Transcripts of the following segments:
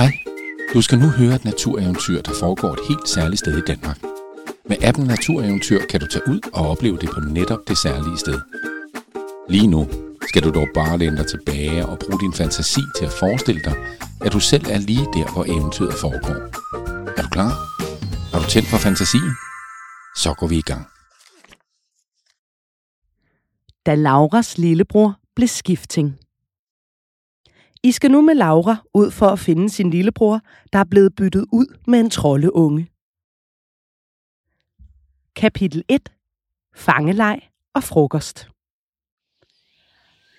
Hej, du skal nu høre et natureventyr, der foregår et helt særligt sted i Danmark. Med appen Natureventyr kan du tage ud og opleve det på netop det særlige sted. Lige nu skal du dog bare læne dig tilbage og bruge din fantasi til at forestille dig, at du selv er lige der, hvor eventyret foregår. Er du klar? Har du tændt for fantasien? Så går vi i gang. Da Lauras lillebror blev skifting. I skal nu med Laura ud for at finde sin lillebror, der er blevet byttet ud med en troldeunge. Kapitel 1. Fangeleg og frokost.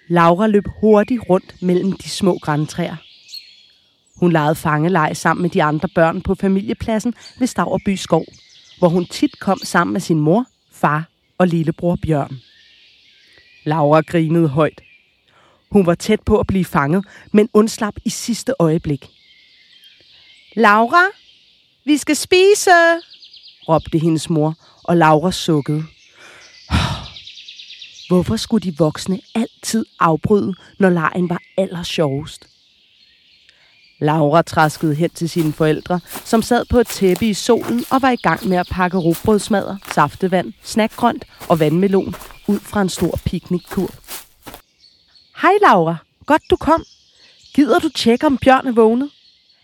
Laura løb hurtigt rundt mellem de små græntræer. Hun legede fangeleg sammen med de andre børn på familiepladsen ved Stavreby Skov, hvor hun tit kom sammen med sin mor, far og lillebror Bjørn. Laura grinede højt. Hun var tæt på at blive fanget, men undslap i sidste øjeblik. Laura, vi skal spise, råbte hendes mor, og Laura sukkede. Hvorfor skulle de voksne altid afbryde, når lejen var allersjovest? Laura traskede hen til sine forældre, som sad på et tæppe i solen og var i gang med at pakke rugbrødsmadder, saftevand, snackgrønt og vandmelon ud fra en stor piknikkur. Hej Laura, godt du kom. Gider du tjekke, om Bjørn er vågnet?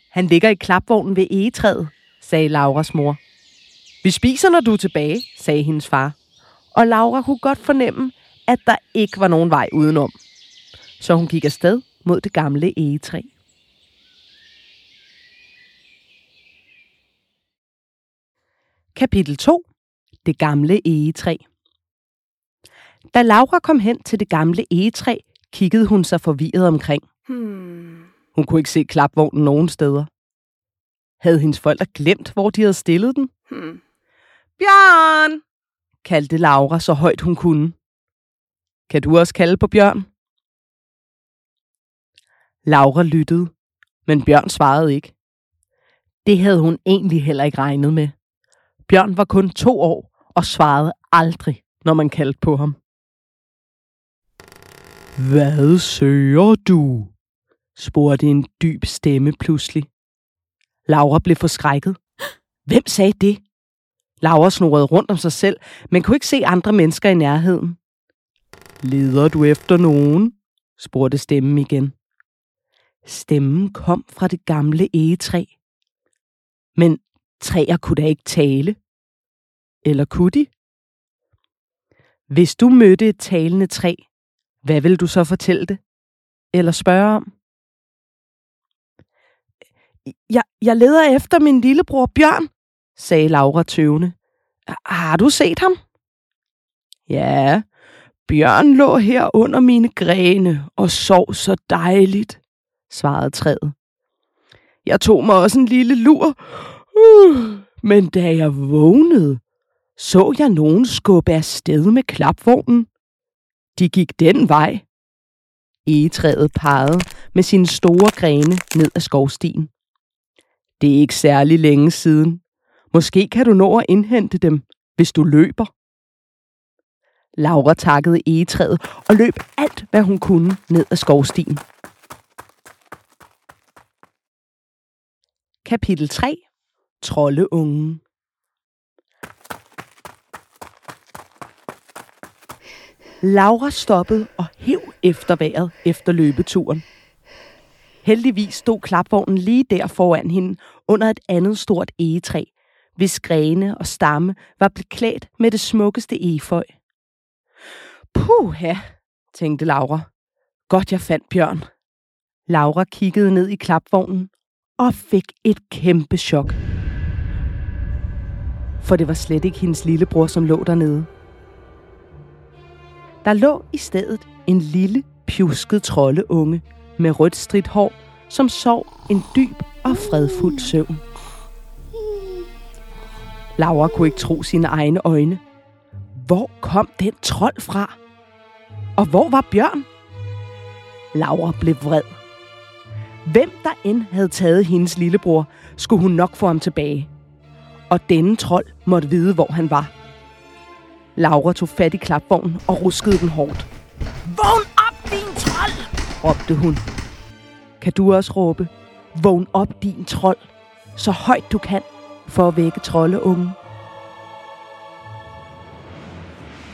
Han ligger i klapvognen ved egetræet, sagde Lauras mor. Vi spiser, når du er tilbage, sagde hendes far. Og Laura kunne godt fornemme, at der ikke var nogen vej udenom. Så hun gik afsted mod det gamle egetræ. Kapitel 2. Det gamle egetræ. Da Laura kom hen til det gamle egetræ, kiggede hun sig forvirret omkring. Hmm. Hun kunne ikke se klapvognen nogen steder. Havde hendes forældre glemt, hvor de havde stillet den? Hmm. Bjørn! kaldte Laura så højt hun kunne. Kan du også kalde på Bjørn? Laura lyttede, men Bjørn svarede ikke. Det havde hun egentlig heller ikke regnet med. Bjørn var kun to år og svarede aldrig, når man kaldte på ham. Hvad søger du? spurgte en dyb stemme pludselig. Laura blev forskrækket. Hvem sagde det? Laura snurrede rundt om sig selv, men kunne ikke se andre mennesker i nærheden. Leder du efter nogen? spurgte stemmen igen. Stemmen kom fra det gamle egetræ. Men træer kunne da ikke tale. Eller kunne de? Hvis du mødte et talende træ, hvad vil du så fortælle det? Eller spørge om? Jeg, jeg leder efter min lillebror Bjørn, sagde Laura tøvende. Har du set ham? Ja, Bjørn lå her under mine grene og sov så dejligt, svarede træet. Jeg tog mig også en lille lur, uh, men da jeg vågnede, så jeg nogen skubbe afsted med klapvognen. De gik den vej. Egetræet pegede med sine store grene ned ad skovstien. Det er ikke særlig længe siden. Måske kan du nå at indhente dem, hvis du løber. Laura takkede egetræet og løb alt, hvad hun kunne ned ad skovstien. Kapitel 3. Troldeungen. Laura stoppede og hæv efter vejret efter løbeturen. Heldigvis stod klapvognen lige der foran hende under et andet stort egetræ, hvis grene og stamme var beklædt med det smukkeste egeføj. Puha, tænkte Laura. Godt jeg fandt Bjørn. Laura kiggede ned i klapvognen og fik et kæmpe chok. For det var slet ikke hendes lillebror, som lå dernede. Der lå i stedet en lille, pjusket troldeunge med rødt stridt hår, som sov en dyb og fredfuld søvn. Laura kunne ikke tro sine egne øjne. Hvor kom den trold fra? Og hvor var Bjørn? Laura blev vred. Hvem der end havde taget hendes lillebror, skulle hun nok få ham tilbage. Og denne trold måtte vide, hvor han var. Laura tog fat i klapvognen og ruskede den hårdt. Vågn op, din trold! råbte hun. Kan du også råbe? Vågn op, din trold, så højt du kan, for at vække troldeungen.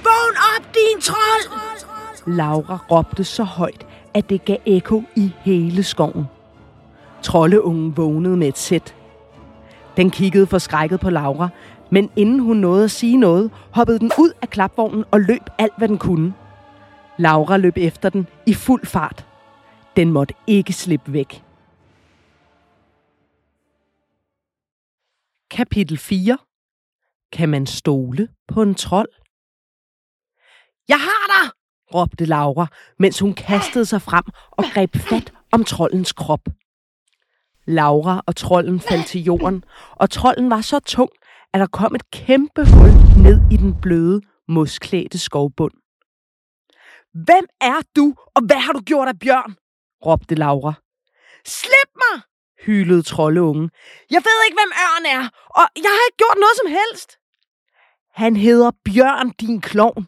Vågn op, din trold! Laura råbte så højt, at det gav ekko i hele skoven. Troldeungen vågnede med et sæt. Den kiggede forskrækket på Laura, men inden hun nåede at sige noget, hoppede den ud af klapvognen og løb alt, hvad den kunne. Laura løb efter den i fuld fart. Den måtte ikke slippe væk. Kapitel 4. Kan man stole på en trold? Jeg har dig! råbte Laura, mens hun kastede sig frem og greb fat om trollens krop. Laura og trolden faldt til jorden, og trolden var så tung, at der kom et kæmpe hul ned i den bløde, mosklædte skovbund. Hvem er du, og hvad har du gjort af Bjørn? råbte Laura. Slip mig, hylede troldeungen. Jeg ved ikke, hvem Ørn er, og jeg har ikke gjort noget som helst. Han hedder Bjørn, din klovn.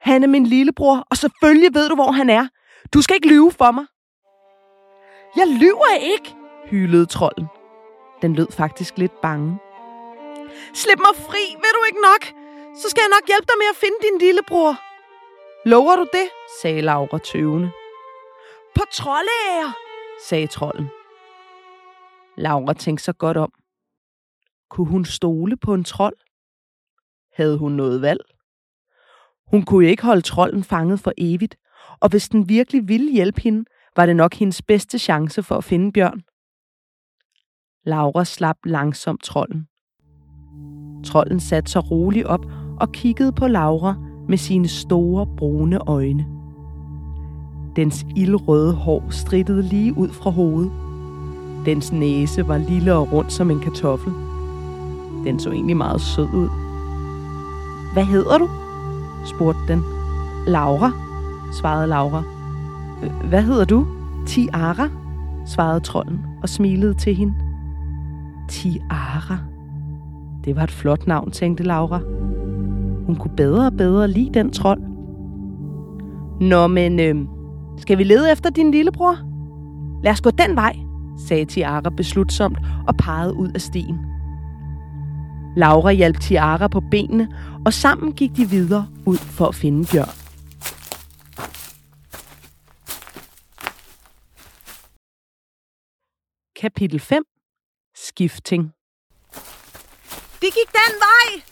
Han er min lillebror, og selvfølgelig ved du, hvor han er. Du skal ikke lyve for mig. Jeg lyver ikke, hylede trolden. Den lød faktisk lidt bange. Slip mig fri, vil du ikke nok? Så skal jeg nok hjælpe dig med at finde din lillebror. Lover du det? sagde Laura tøvende. På troldeæger, sagde trolden. Laura tænkte sig godt om. Kunne hun stole på en trold? Havde hun noget valg? Hun kunne ikke holde trolden fanget for evigt, og hvis den virkelig ville hjælpe hende, var det nok hendes bedste chance for at finde Bjørn. Laura slap langsomt trolden. Trolden satte sig roligt op og kiggede på Laura med sine store brune øjne. Dens ildrøde hår strittede lige ud fra hovedet. Dens næse var lille og rund som en kartoffel. Den så egentlig meget sød ud. Hvad hedder du? spurgte den. Laura, svarede Laura. Hvad hedder du? Tiara, svarede trolden og smilede til hende. Tiara. Det var et flot navn, tænkte Laura. Hun kunne bedre og bedre lide den trold. Nå, men øh, skal vi lede efter din lillebror? Lad os gå den vej, sagde Tiara beslutsomt og pegede ud af stien. Laura hjalp Tiara på benene, og sammen gik de videre ud for at finde Bjørn. Kapitel 5. Skifting. Det gik den vej,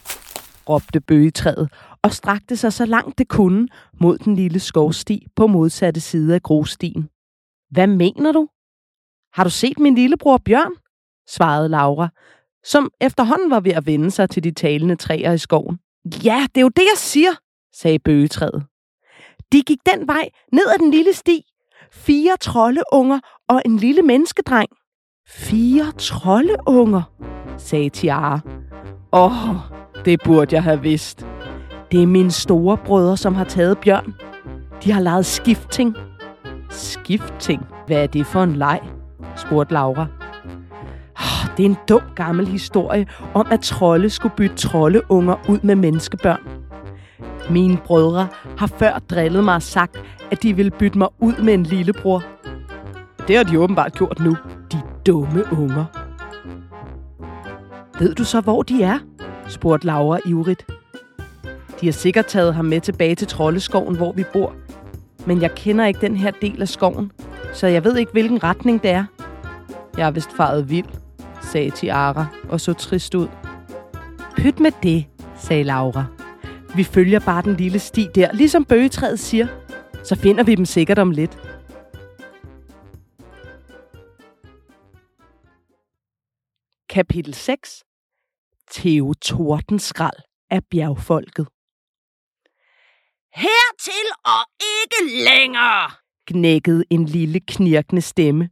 råbte bøgetræet og strakte sig så langt det kunne mod den lille skovsti på modsatte side af grostien. Hvad mener du? Har du set min lillebror Bjørn? svarede Laura, som efterhånden var ved at vende sig til de talende træer i skoven. Ja, det er jo det, jeg siger, sagde bøgetræet. De gik den vej ned ad den lille sti. Fire troldeunger og en lille menneskedreng. Fire troldeunger, sagde Tiara. Åh, oh, det burde jeg have vidst. Det er mine store brødre, som har taget Bjørn. De har lavet skifting. Skifting? Hvad er det for en leg? spurgte Laura. Det er en dum gammel historie om, at trolde skulle bytte troldeunger ud med menneskebørn. Mine brødre har før drillet mig og sagt, at de ville bytte mig ud med en lillebror. Det har de åbenbart gjort nu, de dumme unger. Ved du så, hvor de er? spurgte Laura ivrigt. De har sikkert taget ham med tilbage til Troldeskoven, hvor vi bor. Men jeg kender ikke den her del af skoven, så jeg ved ikke, hvilken retning det er. Jeg er vist faret vild, sagde Tiara og så trist ud. Pyt med det, sagde Laura. Vi følger bare den lille sti der, ligesom bøgetræet siger. Så finder vi dem sikkert om lidt. Kapitel 6 Theo Tordenskrald af bjergfolket. Hertil og ikke længere, knækkede en lille knirkende stemme,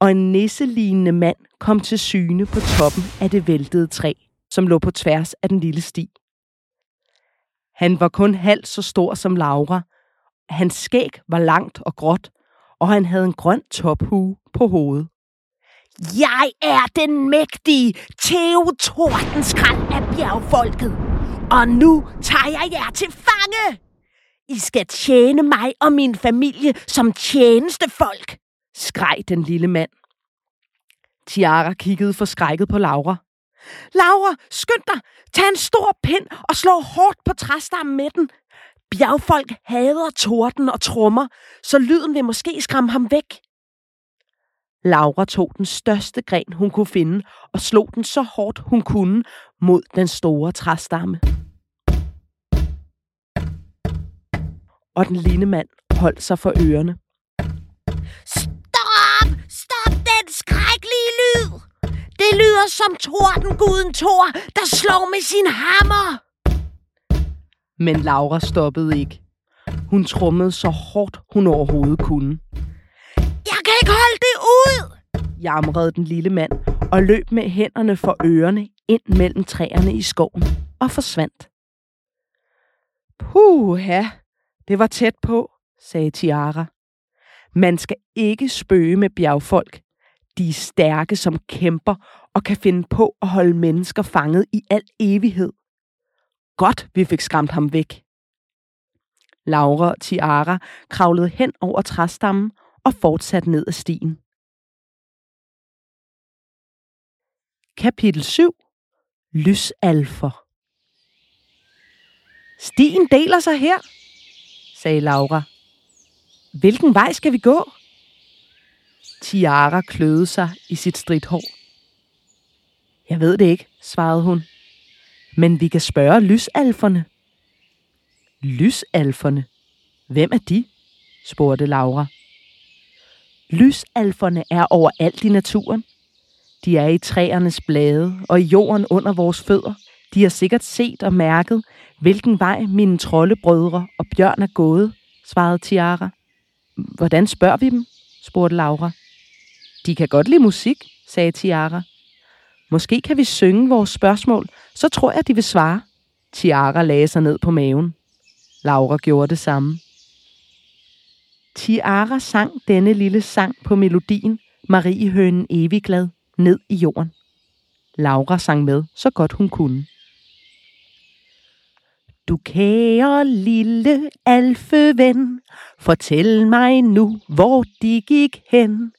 og en nisselignende mand kom til syne på toppen af det væltede træ, som lå på tværs af den lille sti. Han var kun halvt så stor som Laura. Hans skæg var langt og gråt, og han havde en grøn tophue på hovedet. Jeg er den mægtige Theo Tordenskrald af bjergfolket, og nu tager jeg jer til fange. I skal tjene mig og min familie som tjenestefolk, skreg den lille mand. Tiara kiggede forskrækket på Laura. Laura, skynd dig! Tag en stor pind og slå hårdt på træstammen med den. Bjergfolk hader torden og trommer, så lyden vil måske skræmme ham væk. Laura tog den største gren, hun kunne finde, og slog den så hårdt, hun kunne, mod den store træstamme. Og den lille mand holdt sig for ørerne. Stop! Stop den skrækkelige lyd! Det lyder som tordenguden Thor, der slår med sin hammer. Men Laura stoppede ikke. Hun trummede så hårdt, hun overhovedet kunne. Jeg kan ikke holde det ud! jamrede den lille mand og løb med hænderne for ørerne ind mellem træerne i skoven og forsvandt. Puha, det var tæt på, sagde Tiara. Man skal ikke spøge med bjergfolk. De er stærke som kæmper og kan finde på at holde mennesker fanget i al evighed. Godt, vi fik skræmt ham væk. Laura og Tiara kravlede hen over træstammen og fortsatte ned ad stien. Kapitel 7. Lysalfer. Stien deler sig her, sagde Laura. Hvilken vej skal vi gå? Tiara kløede sig i sit stridthår. Jeg ved det ikke, svarede hun. Men vi kan spørge lysalferne. Lysalferne? Hvem er de? spurgte Laura. Lysalferne er overalt i naturen. De er i træernes blade og i jorden under vores fødder. De har sikkert set og mærket, hvilken vej mine troldebrødre og bjørn er gået, svarede Tiara. Hvordan spørger vi dem? spurgte Laura. De kan godt lide musik, sagde Tiara. Måske kan vi synge vores spørgsmål, så tror jeg, de vil svare. Tiara lagde sig ned på maven. Laura gjorde det samme. Tiara sang denne lille sang på melodien Mariehønen evigglad ned i jorden. Laura sang med, så godt hun kunne. Du kære lille alfeven, fortæl mig nu, hvor de gik hen.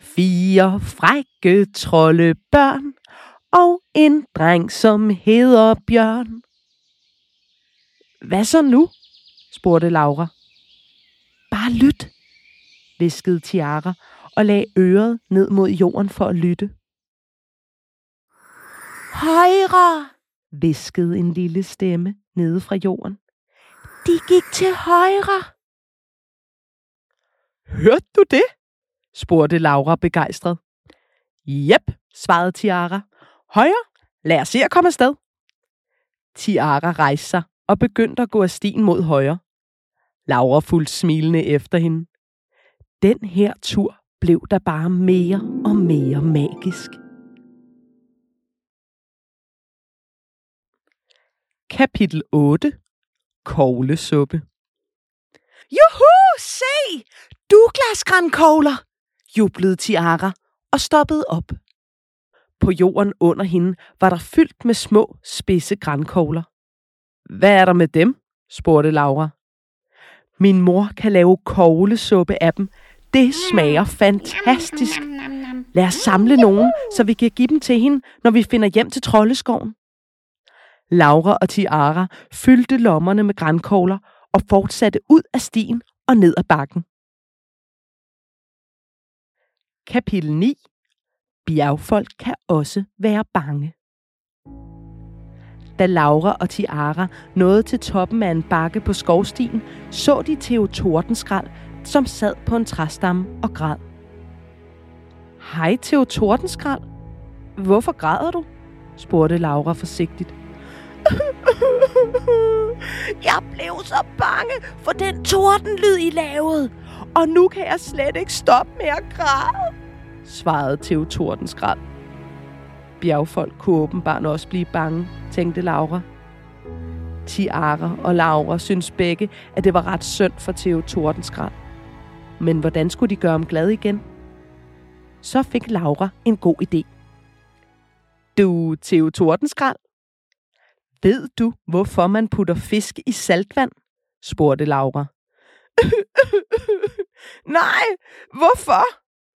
Fire frække troldebørn og en dreng, som hedder Bjørn. Hvad så nu? spurgte Laura. Bare lyt, viskede Tiara og lagde øret ned mod jorden for at lytte. Højre, viskede en lille stemme nede fra jorden. De gik til højre. Hørte du det? spurgte Laura begejstret. Jep, svarede Tiara. Højre, lad os se at komme afsted. Tiara rejste sig og begyndte at gå af stien mod højre. Laura fulgte smilende efter hende. Den her tur blev der bare mere og mere magisk. Kapitel 8. Koglesuppe. Juhu, se! Douglas-grankogler! jublede Tiara og stoppede op. På jorden under hende var der fyldt med små, spidse grænkogler. Hvad er der med dem? spurgte Laura. Min mor kan lave koglesuppe af dem. Det smager fantastisk. Lad os samle nogen, så vi kan give dem til hende, når vi finder hjem til troldeskoven. Laura og Tiara fyldte lommerne med grænkogler og fortsatte ud af stien og ned ad bakken. Kapitel 9. Bjergfolk kan også være bange. Da Laura og Tiara nåede til toppen af en bakke på skovstien, så de Theo Tordenskrald, som sad på en træstamme og græd. Hej Theo Tordenskrald. Hvorfor græder du? spurgte Laura forsigtigt. Jeg blev så bange for den tordenlyd, I lavede. Og nu kan jeg slet ikke stoppe med at græde, svarede Theo Tordenskrald. Bjergfolk kunne åbenbart også blive bange, tænkte Laura. Tiara og Laura synes begge, at det var ret synd for Theo Tordenskrald. Men hvordan skulle de gøre ham glad igen? Så fik Laura en god idé. Du, Theo Tordenskrald, ved du, hvorfor man putter fisk i saltvand? spurgte Laura. Nej, hvorfor?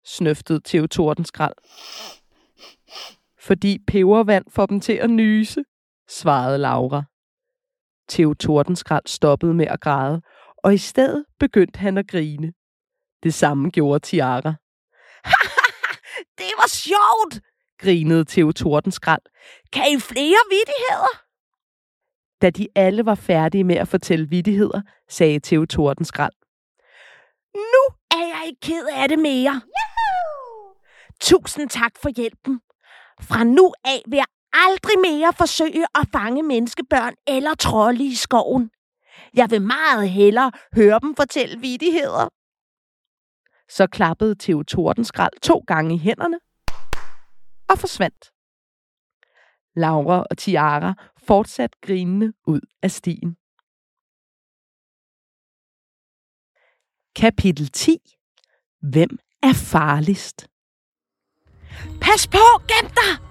snøftede Theo Tordenskrald. Fordi pebervand får dem til at nyse, svarede Laura. Theo Tordenskrald stoppede med at græde, og i stedet begyndte han at grine. Det samme gjorde Tiara. Det var sjovt, Grinede Theo Tordenskrald. Kan I flere vittigheder? Da de alle var færdige med at fortælle vittigheder, sagde Theo Tordenskrald. Nu er jeg ikke ked af det mere. Tusind tak for hjælpen. Fra nu af vil jeg aldrig mere forsøge at fange menneskebørn eller trolde i skoven. Jeg vil meget hellere høre dem fortælle vittigheder. Så klappede Theo Tordenskrald to gange i hænderne og forsvandt. Laura og Tiara fortsat grinende ud af stien. Kapitel 10. Hvem er farligst? Pas på, gem dig!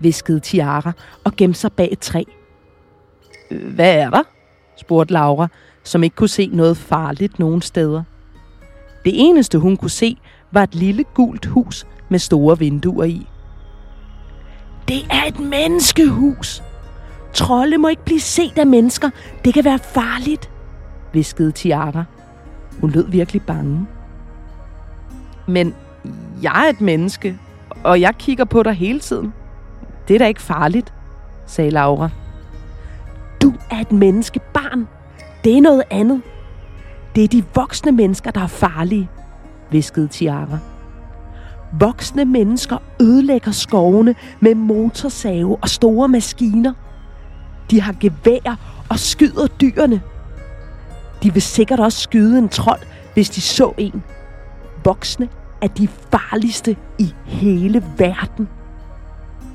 viskede Tiara og gemte sig bag et træ. Hvad er der? spurgte Laura, som ikke kunne se noget farligt nogen steder. Det eneste, hun kunne se, var et lille gult hus med store vinduer i. Det er et menneskehus. Trolde må ikke blive set af mennesker. Det kan være farligt. viskede Tiara. Hun lød virkelig bange. Men jeg er et menneske, og jeg kigger på dig hele tiden. Det er da ikke farligt, sagde Laura. Du er et menneskebarn. Det er noget andet. Det er de voksne mennesker, der er farlige, viskede Tiara. Voksne mennesker ødelægger skovene med motorsave og store maskiner. De har gevær og skyder dyrene. De vil sikkert også skyde en trold, hvis de så en. Voksne af de farligste i hele verden.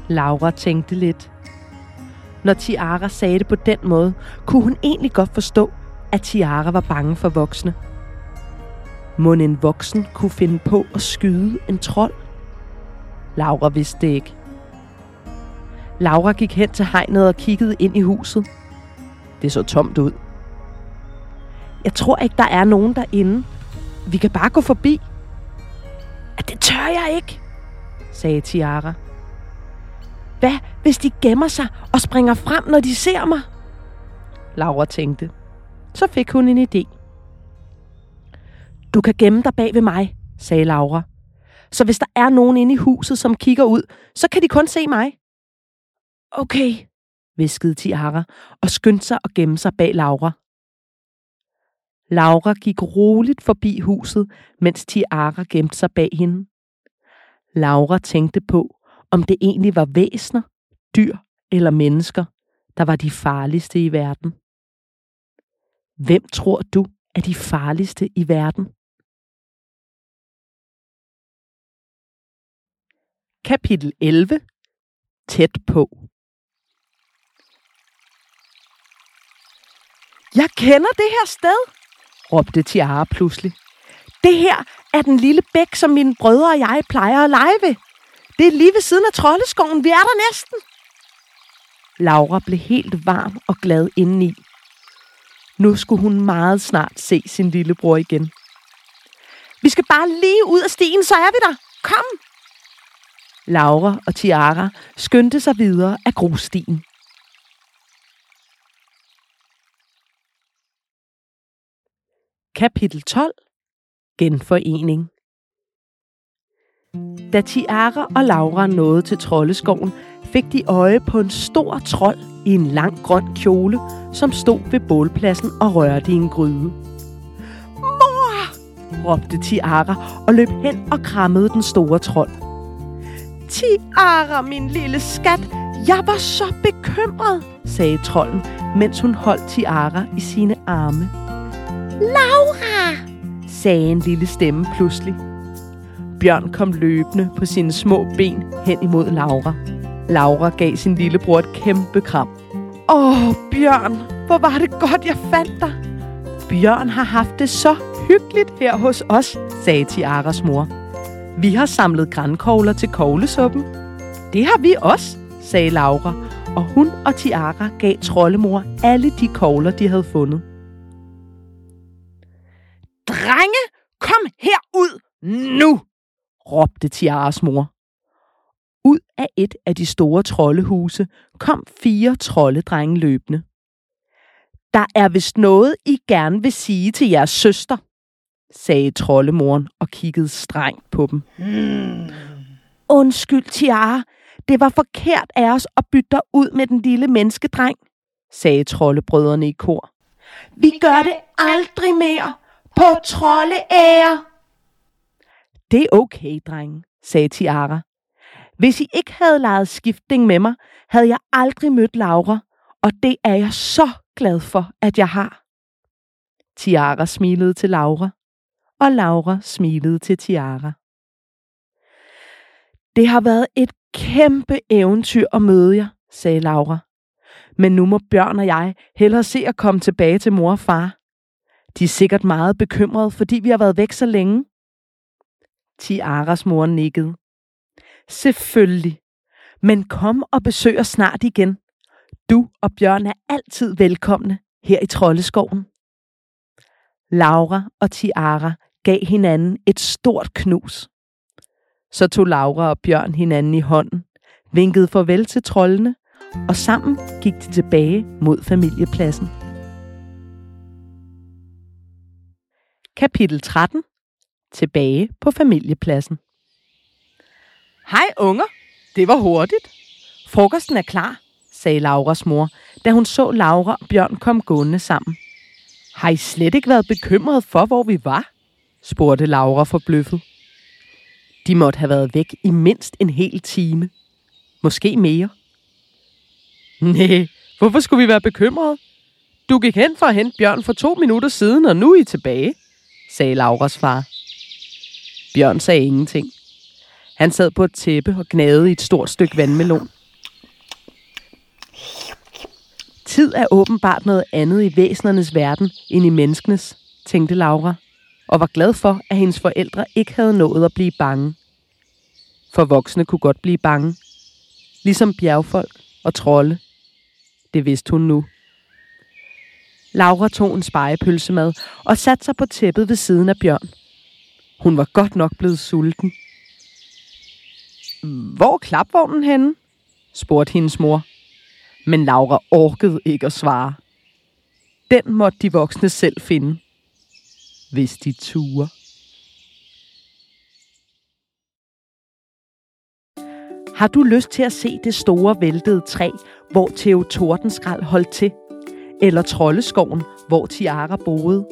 Laura tænkte lidt. Når Tiara sagde det på den måde, kunne hun egentlig godt forstå, at Tiara var bange for voksne. Må en voksen kunne finde på at skyde en trold? Laura vidste det ikke. Laura gik hen til hegnet og kiggede ind i huset. Det så tomt ud. Jeg tror ikke, der er nogen derinde. Vi kan bare gå forbi. Det tør jeg ikke, sagde Tiara. Hvad, hvis de gemmer sig og springer frem, når de ser mig? Laura tænkte. Så fik hun en idé. Du kan gemme dig bag ved mig, sagde Laura. Så hvis der er nogen inde i huset, som kigger ud, så kan de kun se mig. Okay, viskede Tiara og skyndte sig at gemme sig bag Laura. Laura gik roligt forbi huset, mens Tiara gemte sig bag hende. Laura tænkte på, om det egentlig var væsner, dyr eller mennesker, der var de farligste i verden. Hvem tror du er de farligste i verden? Kapitel 11. Tæt på. Jeg kender det her sted, råbte Tiara pludselig. Det her er den lille bæk, som mine brødre og jeg plejer at lege ved. Det er lige ved siden af troldeskoven. Vi er der næsten. Laura blev helt varm og glad indeni. Nu skulle hun meget snart se sin lillebror igen. Vi skal bare lige ud af stien, så er vi der. Kom! Laura og Tiara skyndte sig videre af grusstien. Kapitel 12. Genforening. Da Tiara og Laura nåede til troldeskoven, fik de øje på en stor trold i en lang grøn kjole, som stod ved bålpladsen og rørte i en gryde. Mor! råbte Tiara og løb hen og krammede den store trold. Tiara, min lille skat, jeg var så bekymret, sagde trolden, mens hun holdt Tiara i sine arme. Laura, sagde en lille stemme pludselig. Bjørn kom løbende på sine små ben hen imod Laura. Laura gav sin lillebror et kæmpe kram. Åh, Bjørn, hvor var det godt, jeg fandt dig. Bjørn har haft det så hyggeligt her hos os, sagde Tiaras mor. Vi har samlet grænkogler til koglesuppen. Det har vi også, sagde Laura, og hun og Tiara gav troldemor alle de kogler, de havde fundet. Drenge, kom herud nu, råbte Tiaras mor. Ud af et af de store troldehuse kom fire trolledrenge løbende. Der er vist noget, I gerne vil sige til jeres søster, sagde troldemoren og kiggede strengt på dem. Hmm. Undskyld, Tiara. Det var forkert af os at bytte dig ud med den lille menneskedreng, sagde troldebrødrene i kor. Vi gør det aldrig mere på troldeære. Det er okay, drenge, sagde Tiara. Hvis I ikke havde lejet skiftning med mig, havde jeg aldrig mødt Laura, og det er jeg så glad for, at jeg har. Tiara smilede til Laura, og Laura smilede til Tiara. Det har været et kæmpe eventyr at møde jer, sagde Laura. Men nu må Bjørn og jeg hellere se at komme tilbage til mor og far. De er sikkert meget bekymrede, fordi vi har været væk så længe. Tiaras mor nikkede. Selvfølgelig. Men kom og besøg os snart igen. Du og Bjørn er altid velkomne her i Troldeskoven. Laura og Tiara gav hinanden et stort knus. Så tog Laura og Bjørn hinanden i hånden, vinkede farvel til trollene, og sammen gik de tilbage mod familiepladsen. Kapitel 13. Tilbage på familiepladsen. Hej unger, det var hurtigt. Frokosten er klar, sagde Lauras mor, da hun så Laura og Bjørn komme gående sammen. Har I slet ikke været bekymret for, hvor vi var? spurgte Laura forbløffet. De måtte have været væk i mindst en hel time. Måske mere. Nej, hvorfor skulle vi være bekymrede? Du gik hen for at hente Bjørn for to minutter siden, og nu er I tilbage, sagde Lauras far. Bjørn sagde ingenting. Han sad på et tæppe og gnavede i et stort stykke vandmelon. Tid er åbenbart noget andet i væsenernes verden end i menneskenes, tænkte Laura, og var glad for, at hendes forældre ikke havde nået at blive bange. For voksne kunne godt blive bange, ligesom bjergfolk og trolde. Det vidste hun nu. Laura tog en spejepølsemad og satte sig på tæppet ved siden af Bjørn. Hun var godt nok blevet sulten. Hvor er klapvognen henne? spurgte hendes mor. Men Laura orkede ikke at svare. Den måtte de voksne selv finde. Hvis de turer. Har du lyst til at se det store væltede træ, hvor Theo Tordenskrald holdt til? Eller troldeskoven, hvor Tiara boede?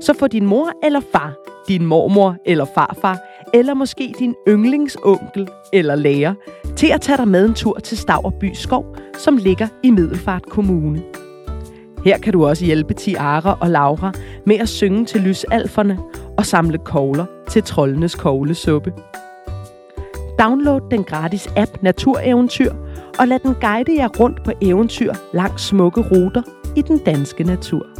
Så få din mor eller far, din mormor eller farfar, eller måske din yndlingsonkel eller lærer, til at tage dig med en tur til Stavreby Skov, som ligger i Middelfart Kommune. Her kan du også hjælpe Tiara og Laura med at synge til lysalferne og samle kogler til troldenes koglesuppe. Download den gratis app Natureventyr og lad den guide jer rundt på eventyr langs smukke ruter i den danske natur.